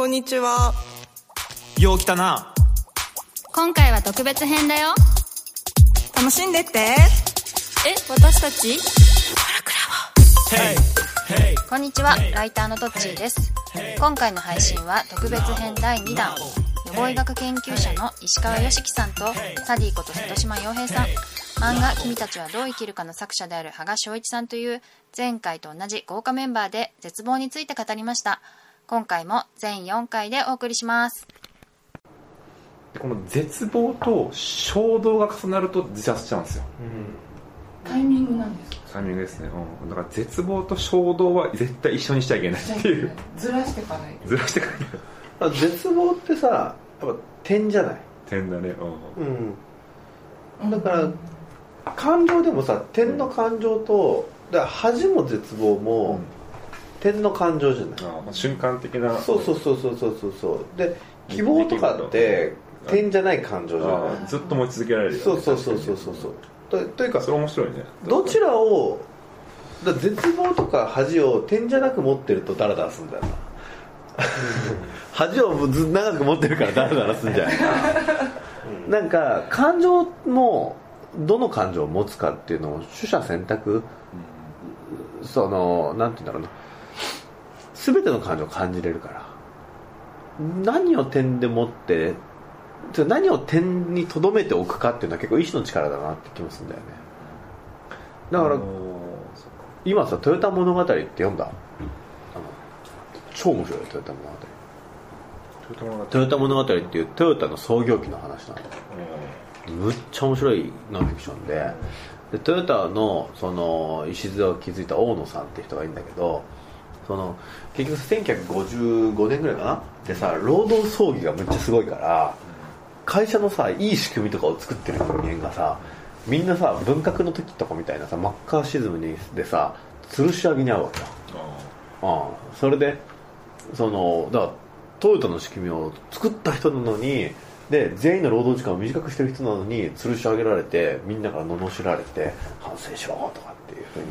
こんにちは。よう来たな。今回は特別編だよ。楽しんでって。え、私たち？こんにちは、ライターのトッチーです。今回の配信は特別編第2弾。予防医学研究者の石川良樹さんとサディこと瀬戸島洋平さん。漫画「君たちはどう生きるか」の作者である羽賀翔一さんという前回と同じ豪華メンバーで絶望について語りました今回も全4回でお送りします。この絶望と衝動が重なると自殺しちゃうんですよ。タイミングなんですか？タイミングですね、うん、だから絶望と衝動は絶対一緒にしちゃいけないっていう。ずらしていかない。とずらしてからい。絶望ってさやっぱ点じゃない？点だね。うん。だから感情でもさ点の感情とだから恥も絶望も、点の感情じゃない。ああ瞬間的な。そうそうそうそうそうそう。そうで希望とかって点じゃない感情じゃあない。あずっと持ち続けられるよね。そうそうそうそうそうそう。とというかそれ面白いね。どちらを絶望とか恥を点じゃなく持ってるとダラダラするんだよな。恥をず長く持ってるからダラダラするんじゃない。なんか感情もどの感情を持つかっていうのを取捨選択。そのなんて言うんだろうな全ての感情を感じれるから。何を点で持ってて何を点にとどめておくかっていうのは結構意志の力だなって気もするんだよね。だから今さ「トヨタ物語」って読んだ？超面白いよトヨタ物語。トヨタ物語。っていうトヨタの創業期の話なんだよむっちゃ面白いノンフィクションで。でトヨタのその礎を築いた大野さんって人がいるんだけどその結局1955年ぐらいかな？でさ労働争議がむっちゃすごいから会社のさいい仕組みとかを作ってる人間がさみんなさ文革の時とかみたいなさマッカーシズムにでさ吊るし上げに合うわけよ。うん、それでそのだからトヨタの仕組みを作った人なのにで全員の労働時間を短くしてる人なのに吊るし上げられてみんなから罵られて反省しろとかっていうふうに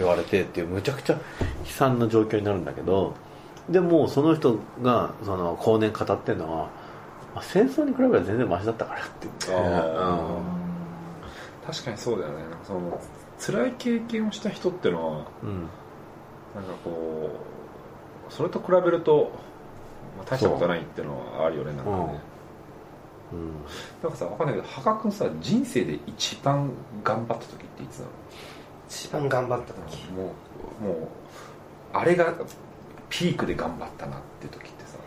言われてっていうむちゃくちゃ悲惨な状況になるんだけどでもその人がその後年語ってるのはまあ戦争に比べれば全然マシだったからって言って、あ確かにそうだよね。その辛い経験をした人っていうのはうん。うんなんかこうそれと比べると、まあ、大したことないっていうのはあるよねなんかね、うん。なんかさ分かんないけど羽賀君さ人生で一番頑張った時っていつなの？一番頑張った時。もうもうあれがピークで頑張ったなって時ってさ。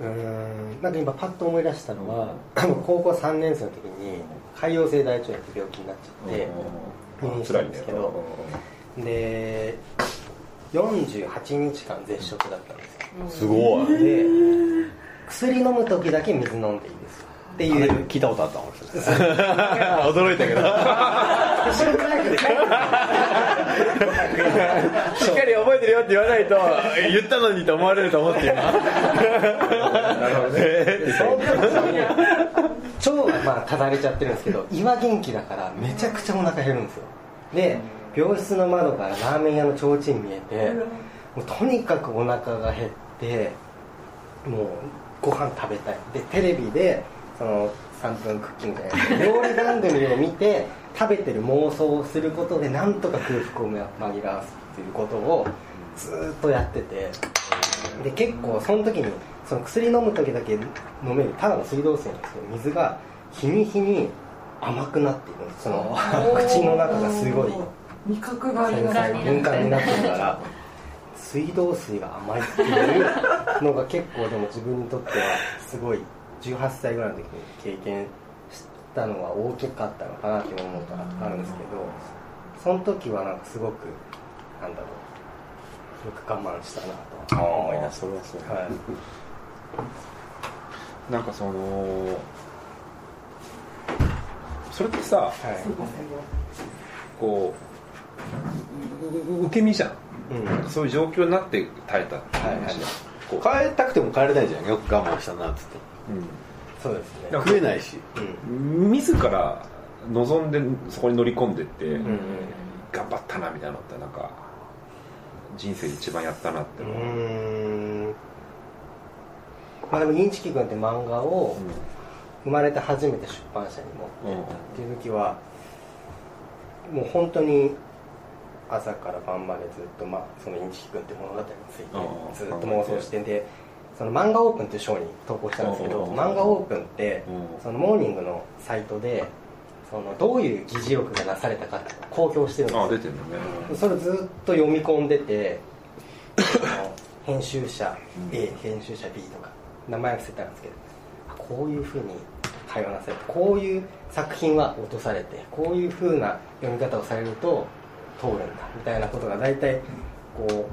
うーん。なんか今パッと思い出したのは、高校3年生の時に潰瘍性大腸炎って病気になっちゃって入院したんですけど。で48日間絶食だったんですよ。すごい。で薬飲む時だけ水飲んでいいですっていう。聞いたことあったもん驚いたけど。しっかり覚えてるよって言わないと言ったのにと思われると思って今。なるほどねその時に腸がまあただれちゃってるんですけど胃は元気だからめちゃくちゃお腹減るんですよ。で病室の窓からラーメン屋の提灯見えてもうとにかくお腹が減ってもうご飯食べたい。でテレビでその3分クッキングじゃない料理番組を見て食べてる妄想をすることでなんとか空腹を紛らわすっていうことをずーっとやってて。で結構その時にその薬飲む時だけ飲めるただの水道水なんですけど水が日に日に甘くなっていくんです。その口の中がすごい。味覚が繊細敏感になってるから。水道水が甘いっていうのが結構でも自分にとってはすごい18歳ぐらいの時に経験したのは大きかったのかなって思うことがあるんですけどその時はなんかすごくなんだろうよく我慢したなとは思い出してそれはそう。はい。なんかそのそれってさはい。こう受け身じゃん、うん。そういう状況になって耐えたってはいはい。話じゃんこう。帰りたくても帰れないじゃん。よく我慢したなっつってそうですね。食えないし。うん。自ら望んでそこに乗り込んでって、うんうん。頑張ったなみたいなのってなんか人生で一番やったなってうのは、ーん。まあでもインチキ君って漫画を生まれて初めて出版社に持ってったっていう時はもう本当に朝から晩までずっと、まあ、そのインチキ君って物語についてずっと妄想してでその漫画オープンっていう賞に投稿したんですけどうん漫画オープンってうん。そのモーニングのサイトでそのどういう議事録がなされたかって公表してるんですよ。ああ出てるね。それをずっと読み込んでて編集者 A 編集者 B とか名前は伏せたんですけどあこういうふうに会話なされてこういう作品は落とされてこういうふうな読み方をされると通るんだみたいなことが大体こ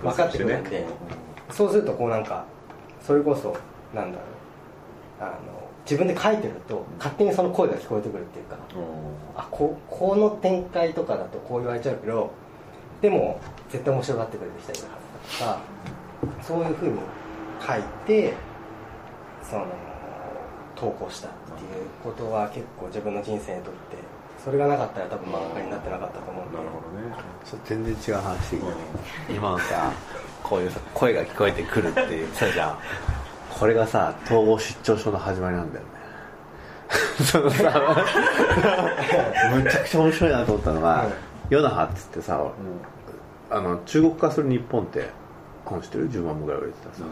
う分かってくるんで、そうするとこうなんかそれこそなんだろうあの自分で書いてると勝手にその声が聞こえてくるっていうかあここの展開とかだとこう言われちゃうけどでも絶対面白がってくれる人いるはずだとかそういうふうに書いてその投稿したっていうことは結構自分の人生にとってそれがなかったら多分漫画家になってなかったと思うんで。なるほどね。それ全然違う話してきたね今のさこういうさ声が聞こえてくるっていう。さじゃん。これがさ統合失調症の始まりなんだよね。そのさ むちゃくちゃ面白いなと思ったのが「ヨナハ」っつってさあの中国化する日本って本知ってる？10万部ぐらい売れてたさ。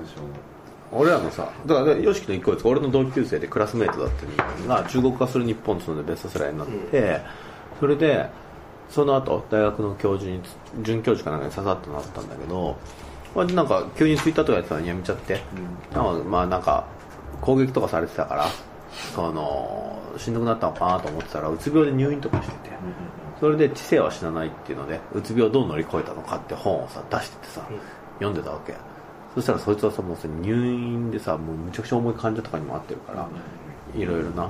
俺らのさだから YOSHIKI の一個です俺の同級生でクラスメートだった人間が中国化する日本っていうのでベストセラーになって、それでその後大学の教授に准教授かなんかに刺さってなったんだけど、まあ、なんか急にツイッターとかやってたのにやめちゃって、なん。かまあなんか攻撃とかされてたからそのしんどくなったのかなと思ってたらうつ病で入院とかしてて、それで知性は死なないっていうのでうつ病をどう乗り越えたのかって本をさ出しててさ、読んでたわけ。そしたらそいつはさもうさ入院でさもうむちゃくちゃ重い患者とかにもあってるから、いろいろな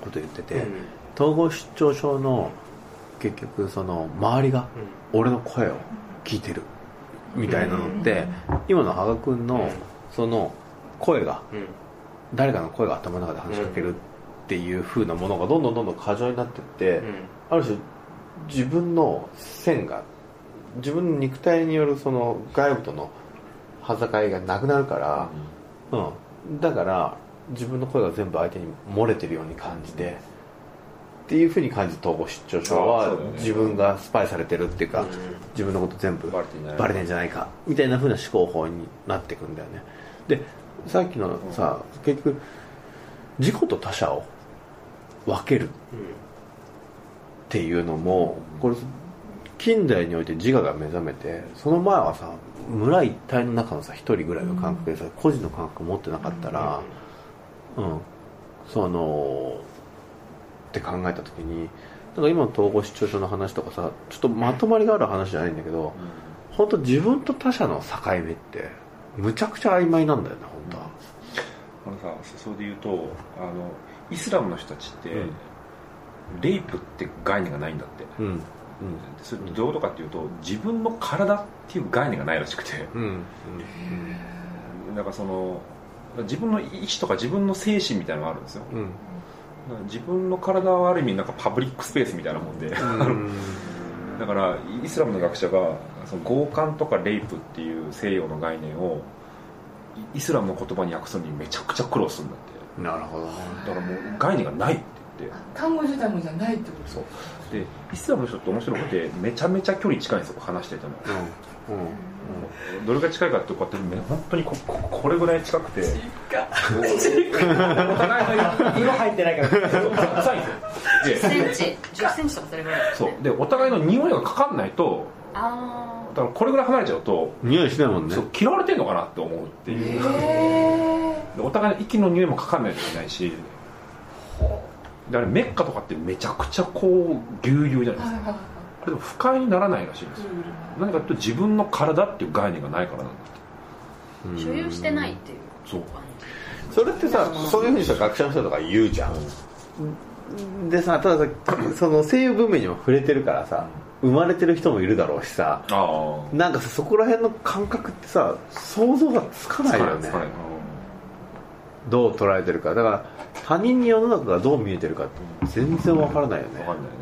こと言ってて、統合失調症の結局その周りが俺の声を聞いてるみたいなのって、今の羽賀君のその声がうん。誰かの声が頭の中で話しかけるっていう風なものがどんどんどんどん過剰になってって、うん。ある種自分の線が自分の肉体によるその外部との歯境がなくなるから、うん、だから自分の声が全部相手に漏れてるように感じて、っていうふうに感じ統合失調症あは自分がスパイされてるっていうか、うん。自分のこと全部バレてんじゃないかみたいなふうな思考法になっていくんだよね。でさっきのさ、結局自己と他者を分けるっていうのもこれ近代において自我が目覚めてその前はさ村一体の中のさ一人ぐらいの感覚でさ個人の感覚を持ってなかったらうん。そのって考えた時になんか今の統合失調症の話とかさちょっとまとまりがある話じゃないんだけど本当自分と他者の境目ってむちゃくちゃ曖昧なんだよね本当は。あのさそれで言うとあのイスラムの人たちって、うん。レイプって概念がないんだって。うん。うん。それどういうことかっていうと自分の体っていう概念がないらしくて。うん。からその自分の意思とか自分の精神みたいなのがあるんですよ自分の体はある意味なんかパブリックスペースみたいなもんで、うん。だからイスラムの学者がその強姦とかレイプっていう西洋の概念をイイスラムの言葉に訳すのにめちゃくちゃ苦労するんだって。なるほどね。だからもう概念がないって言って。単語自体もじゃないってこと？そう。でイスラムの人って面白くてめちゃめちゃ距離近いんですよ話してても。うん。うんどれが近いかってこうやってめ本当にこここれぐらい近くて。お互い。の色入ってないから。臭いんですよ。で10センチ。10センチとかそれぐらいそう。でお互いの匂いがかかんないとあだからこれぐらい離れちゃうと匂いしないもんね。そう嫌われてんのかなって思うっていう。でお互いの息の匂いもかかんないといけないし。であれメッカとかってめちゃくちゃこうぎゅうぎゅうじゃないですか。はいはいこれでも不快にならないらしいんですよ。何かというと自分の体っていう概念がないからなんだってあ所有してないっていう。そう。それってさそういうふうにした学者の人とか言うじゃん。でさたださ その西洋文明にも触れてるからさ生まれてる人もいるだろうしさああ。なんかさそこら辺の感覚ってさ想像がつかないよね。つかないどう捉えてるか。だから他人に世の中がどう見えてるかって全然わからないよね。分かんないね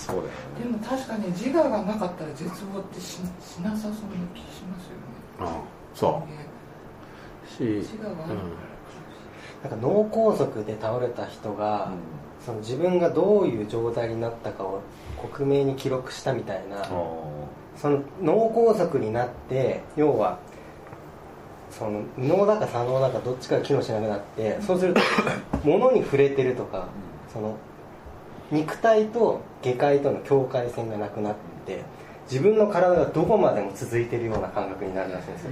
そうだよね。でも確かに自我がなかったら絶望ってししなさそうな気しますよね。そう。し、うん、違うわ、なんか脳梗塞で倒れた人が、その自分がどういう状態になったかを克明に記録したみたいな、その脳梗塞になって要はその脳だか左脳だかどっちかが機能しなくなってそうすると物に触れてるとかその肉体と外界との境界線がなくなって自分の体がどこまでも続いてるような感覚になるらしいんですよ。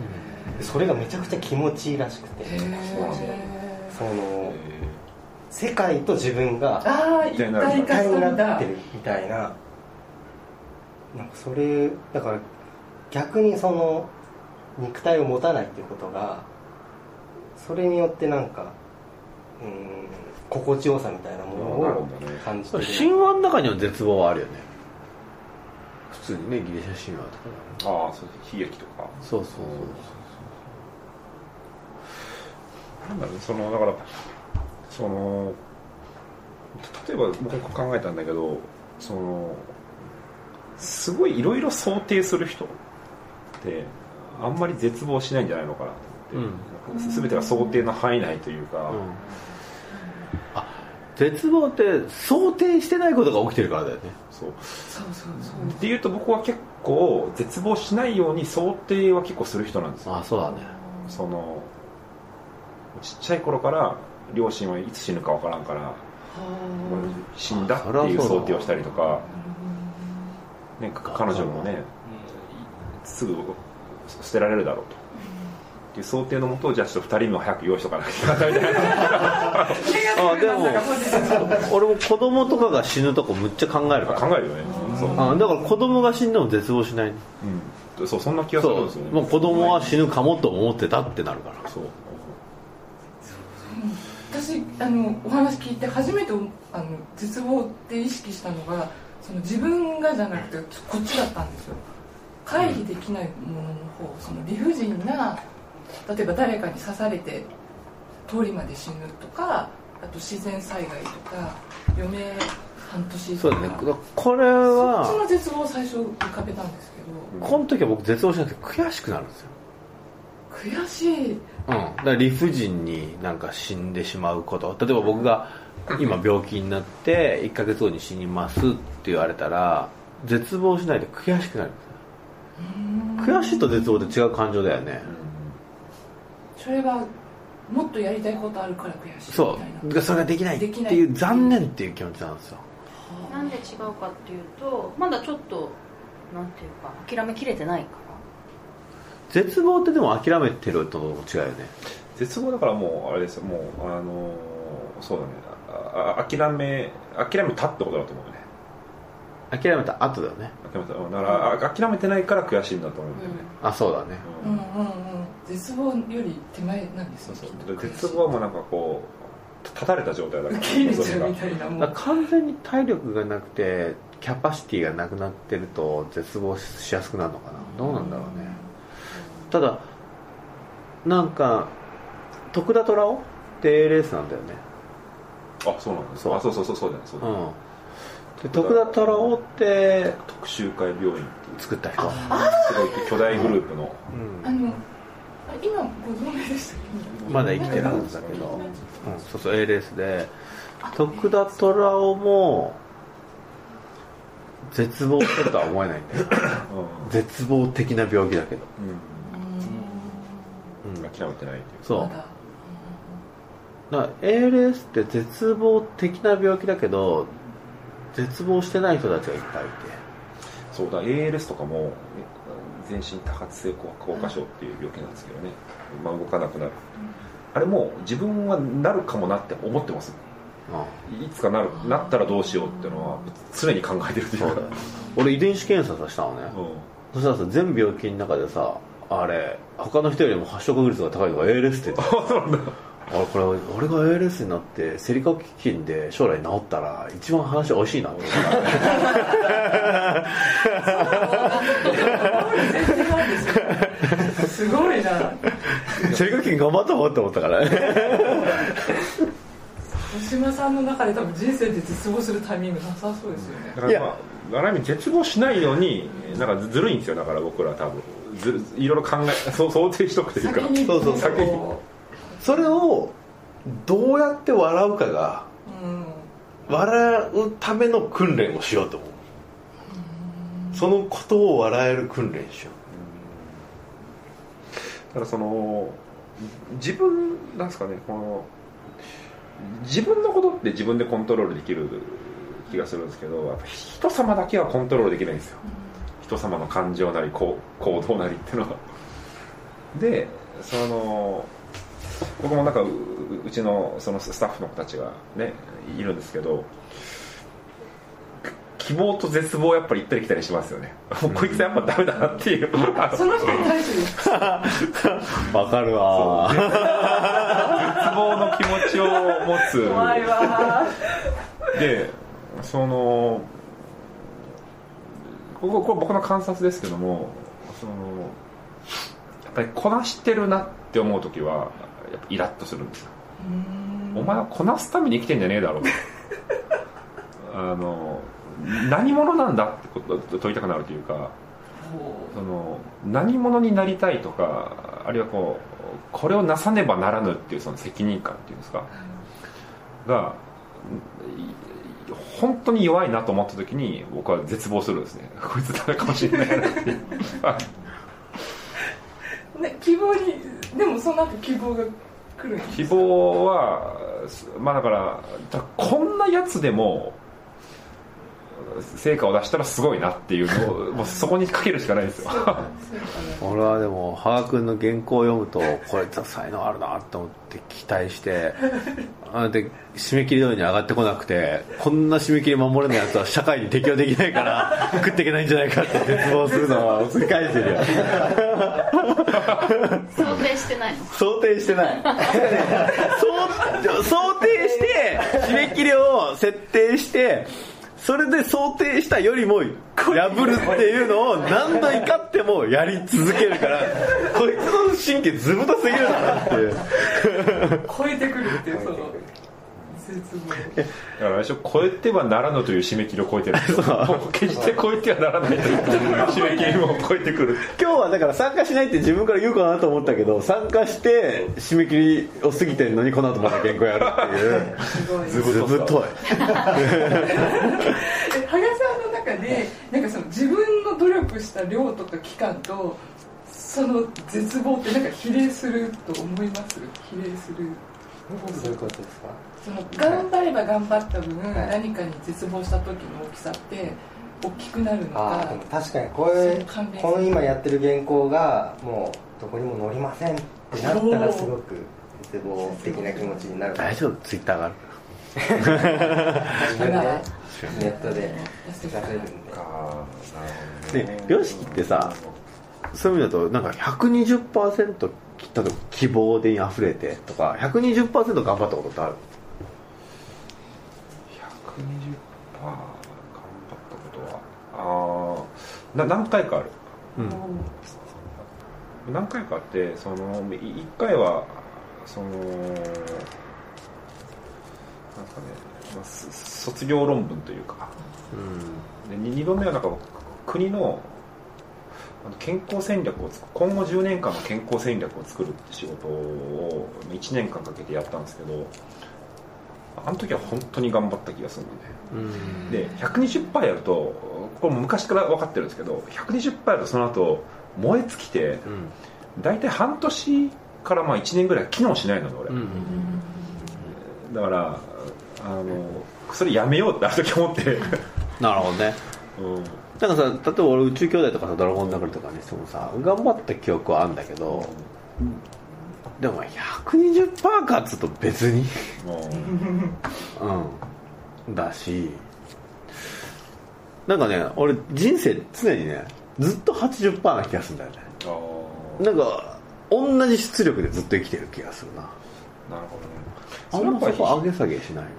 でそれがめちゃくちゃ気持ちいいらしくて。その世界と自分がああ一体になってるみたいな。なんかそれだから逆にその肉体を持たないっていうことがそれによってなんかうん心地よさみたいなものを感じてる。神話の中には絶望はあるよね。普通にねギリシャ神話とかああそう悲劇とか。そうそうなんだろうそのだからその例えば僕考えたんだけどそのすごいいろいろ想定する人ってあんまり絶望しないんじゃないのかなと思って、なんか全てが想定の範囲内というか、うんあ絶望って想定してないことが起きてるからだよね。そう。そうそうそう。っていうと僕は結構絶望しないように想定は結構する人なんですよ。あそうだね。そのちっちゃい頃から両親はいつ死ぬかわからんから死んだっていう想定をしたりとか、ね、か彼女もねすぐ捨てられるだろうとっていう想定のもとじゃあちょっと2人も早く用意しとかなきゃいけないみたいなあでも俺も子供とかが死ぬとこむっちゃ考えるから。考えるよねそう,、あだから子供が死んでも絶望しない。うん、そうそんな気がするんそですよね。うもう子供は死ぬかもと思ってたってなるから。そう。私あのお話聞いて初めてあの絶望って意識したのがその自分がじゃなくてこっちだったんですよ。回避できないものの方その理不尽な例えば誰かに刺されて通りまで死ぬとかあと自然災害とか余命半年とか。そうだね。これそっちはの絶望を最初浮かべたんですけど。この時は僕絶望しなくて悔しくなるんですよ。悔しい。うん、だから理不尽になんか死んでしまうこと。例えば僕が今病気になって1ヶ月後に死にますって言われたら絶望しないで悔しくなる悔しいと絶望って違う感情だよねそれはもっとやりたいことあるから悔しいそみたいな。う。それができないってできない。いう残念っていう気持ちなんですよ。なんで違うかっていうとまだちょっとなんていうか諦めきれてないから。絶望ってでも諦めてるとも違うよね。絶望だからもうあれですよ。もうあのそうだね。ああ諦め諦めたってことだと思うね。諦めた後だよね。諦めた。うんだからあ諦めてないから悔しいんだと思うんだよね、あそうだね。うんうんうん絶望より手前なんですよ。そうそう。きっと絶望はもうなんかこう立たれた状態だから。完全に体力がなくてキャパシティがなくなってると絶望しやすくなるのかな。どうなんだろうね。ただなんか徳田虎雄って ALS なんだよね。あそうなんですそう。あそうそうそうそうだねそうだねうん。で徳田虎雄って特集会病院っていう。作った人。すごい巨大グループの。うん。あのあ今ご存命でしたまだ生きてるはずだけど、うん、そうそう ALS で。徳田虎雄も絶望してるとは思えないんだよ。う絶望的な病気だけど、ん、うん、諦めてないっていうそう。だから ALS って絶望的な病気だけど絶望してない人たちがいっぱいいて。そうだ ALS とかも全身多発性硬化症っていう病気なんですけどね、まあ、動かなくなる。あれも自分はなるかもなって思ってます。ういつかなるなったらどうしようっていうのは常に考えてるというか。俺遺伝子検査させたのね、うん。そしたらさ全病気の中でさあれ他の人よりも発症確率が高いのが ALS って言ってあれこれ俺が ALS になって生理学基金で将来治ったら一番話美味しいな思全 然なんですよすごいなった生理学基金頑張ったもんって思ったからね大島さんの中で多分人生で絶望するタイミングなさそうですよねだからまあある意味絶望しないようになんかずるいんですよだから僕ら多分。ずるいろいろ考えそう想定しとくというか。先にそうそうなんかこそれをどうやって笑うかがううん。笑うための訓練をしようと思う。そのことを笑える訓練しよだからその自分なんですかねこの自分のことって自分でコントロールできる気がするんですけど人様だけはコントロールできないんですよ。人様の感情なり行行動なりっていうのは。でその僕もなんかううちのそのスタッフの子たちがねいるんですけど希望と絶望やっぱり行ったり来たりしますよね、もうこいつやっぱダメだなっていう。あ その人に対してうわかるわ。絶望の気持ちを持つ。怖いわ。でそのこここれ僕の観察ですけどもそのやっぱりこなしてるなって思う時はやっぱイラッとするんですよ。お前はこなすために生きてんじゃねえだろ。う とあの何者なんだってことを問いたくなるというかその何者になりたいとかあるいはこうこれをなさねばならぬっていうその責任感っていうんですかがい本当に弱いなと思った時に僕は絶望するんですね。こいつダメかもしれないなって。ね希望にでもその後希望が来るんです希望はまあだからだこんなやつでも成果を出したらすごいなっていうのをもうそこにかけるしかないですよ。俺はでも羽賀君の原稿を読むとこいつは才能あるなと思って期待してあで締め切り通りに上がってこなくてこんな締め切り守れないやつは社会に適応できないから 食っていけないんじゃないかって絶望するのは繰り返してるよ。想定してないの？想定してない。想定して締め切りを設定してそれで想定したよりも破るっていうのを何度怒ってもやり続けるから こいつの神経ずぶとすぎるなって。超えてくるっていうそのだから最初超えてはならぬという締め切りを超えてる。んで決して超えてはならないという締め切りも超えてくる。今日はだから参加しないって自分から言うかなと思ったけど参加して締め切りを過ぎてるのにこの後また原稿やるっていう。すごいずずぶといえ羽賀さんの中でなんかその自分の努力した量とか期間とその絶望ってなんか比例すると思います？比例するどういうことですか？その頑張れば頑張った分はい。何かに絶望した時の大きさって大きくなるのかああでも確かにこれこの今やってる原稿がもうどこにも載りませんってなったらすごく絶望的な気持ちになる。大丈夫？ツイッターがある？自分でネットで出せるんで。ね良識ってさそういう意味だとなんか120%切ったと希望で溢れてとか120%頑張ったことってある？120%頑張ったことはああな何回かある。うん。何回かあってその1回はそのなんかね、まあす卒業論文というか。で 2, 度目はなんか国の健康戦略を今後10年間の健康戦略を作るって仕事を1年間かけてやったんですけどあの時は本当に頑張った気がするので、で120%やるとこれも昔から分かってるんですけど120%やるとその後燃え尽きて大体半年からまあ1年ぐらい機能しないのね俺、だからあのそれやめようってある時思って、なるほどね。うんなんかさ例えば俺宇宙兄弟とかさドラゴン殴りとかにしてもさ頑張った記憶はあるんだけどでも120%かっつうと別にもうん。だしなんかね俺人生常にねずっと80%な気がするんだよね。なんか同じ出力でずっと生きてる気がするな。ーなるほどね。あんまそこ上げ下げしないな。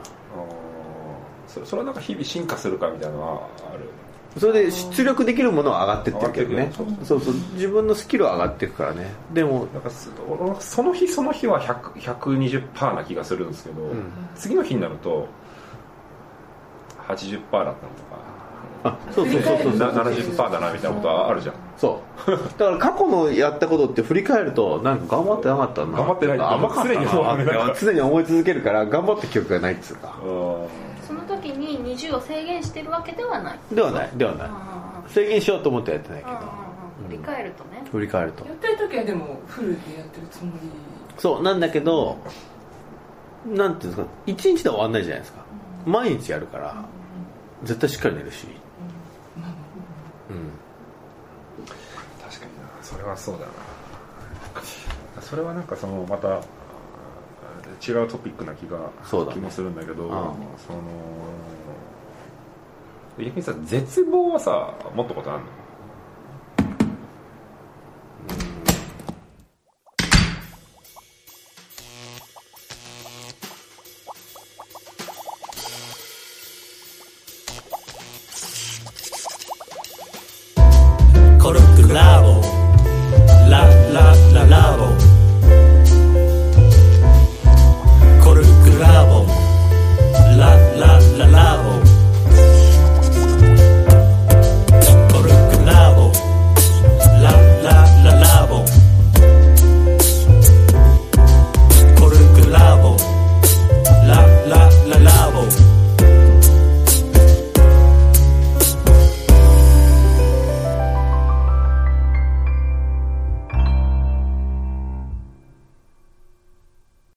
それそれはなんか日々進化するかみたいなのはある？それで出力できるものは上がってってるけどね。そうそう。自分のスキルは上がっていくからね。でもなんかその日その日は100 120%な気がするんですけど、ん。次の日になると80%だったのとか。あそうそうそうそう。な70%だなみたいなことはあるじゃん。そう。だから過去のやったことって振り返るとなんか頑張ってなかったな。頑張ってない。甘かったな常に常に思い続けるから頑張った記憶がないっつうか時に20を制限してるわけではない。ではない。ではない。制限しようと思ってやってないけど。振り返るとね。振り返ると。やってる時はでもフルでやってるつもり。そう。なんだけどなんていうんですか。一日で終わんないじゃないですか。毎日やるから絶対しっかり寝るし。うん。確かにな。それはそうだな。それはなんかそのまた違うトピックな気がそうだね。気もするんだけどん。その逆にさ絶望はさ持ったことあるの？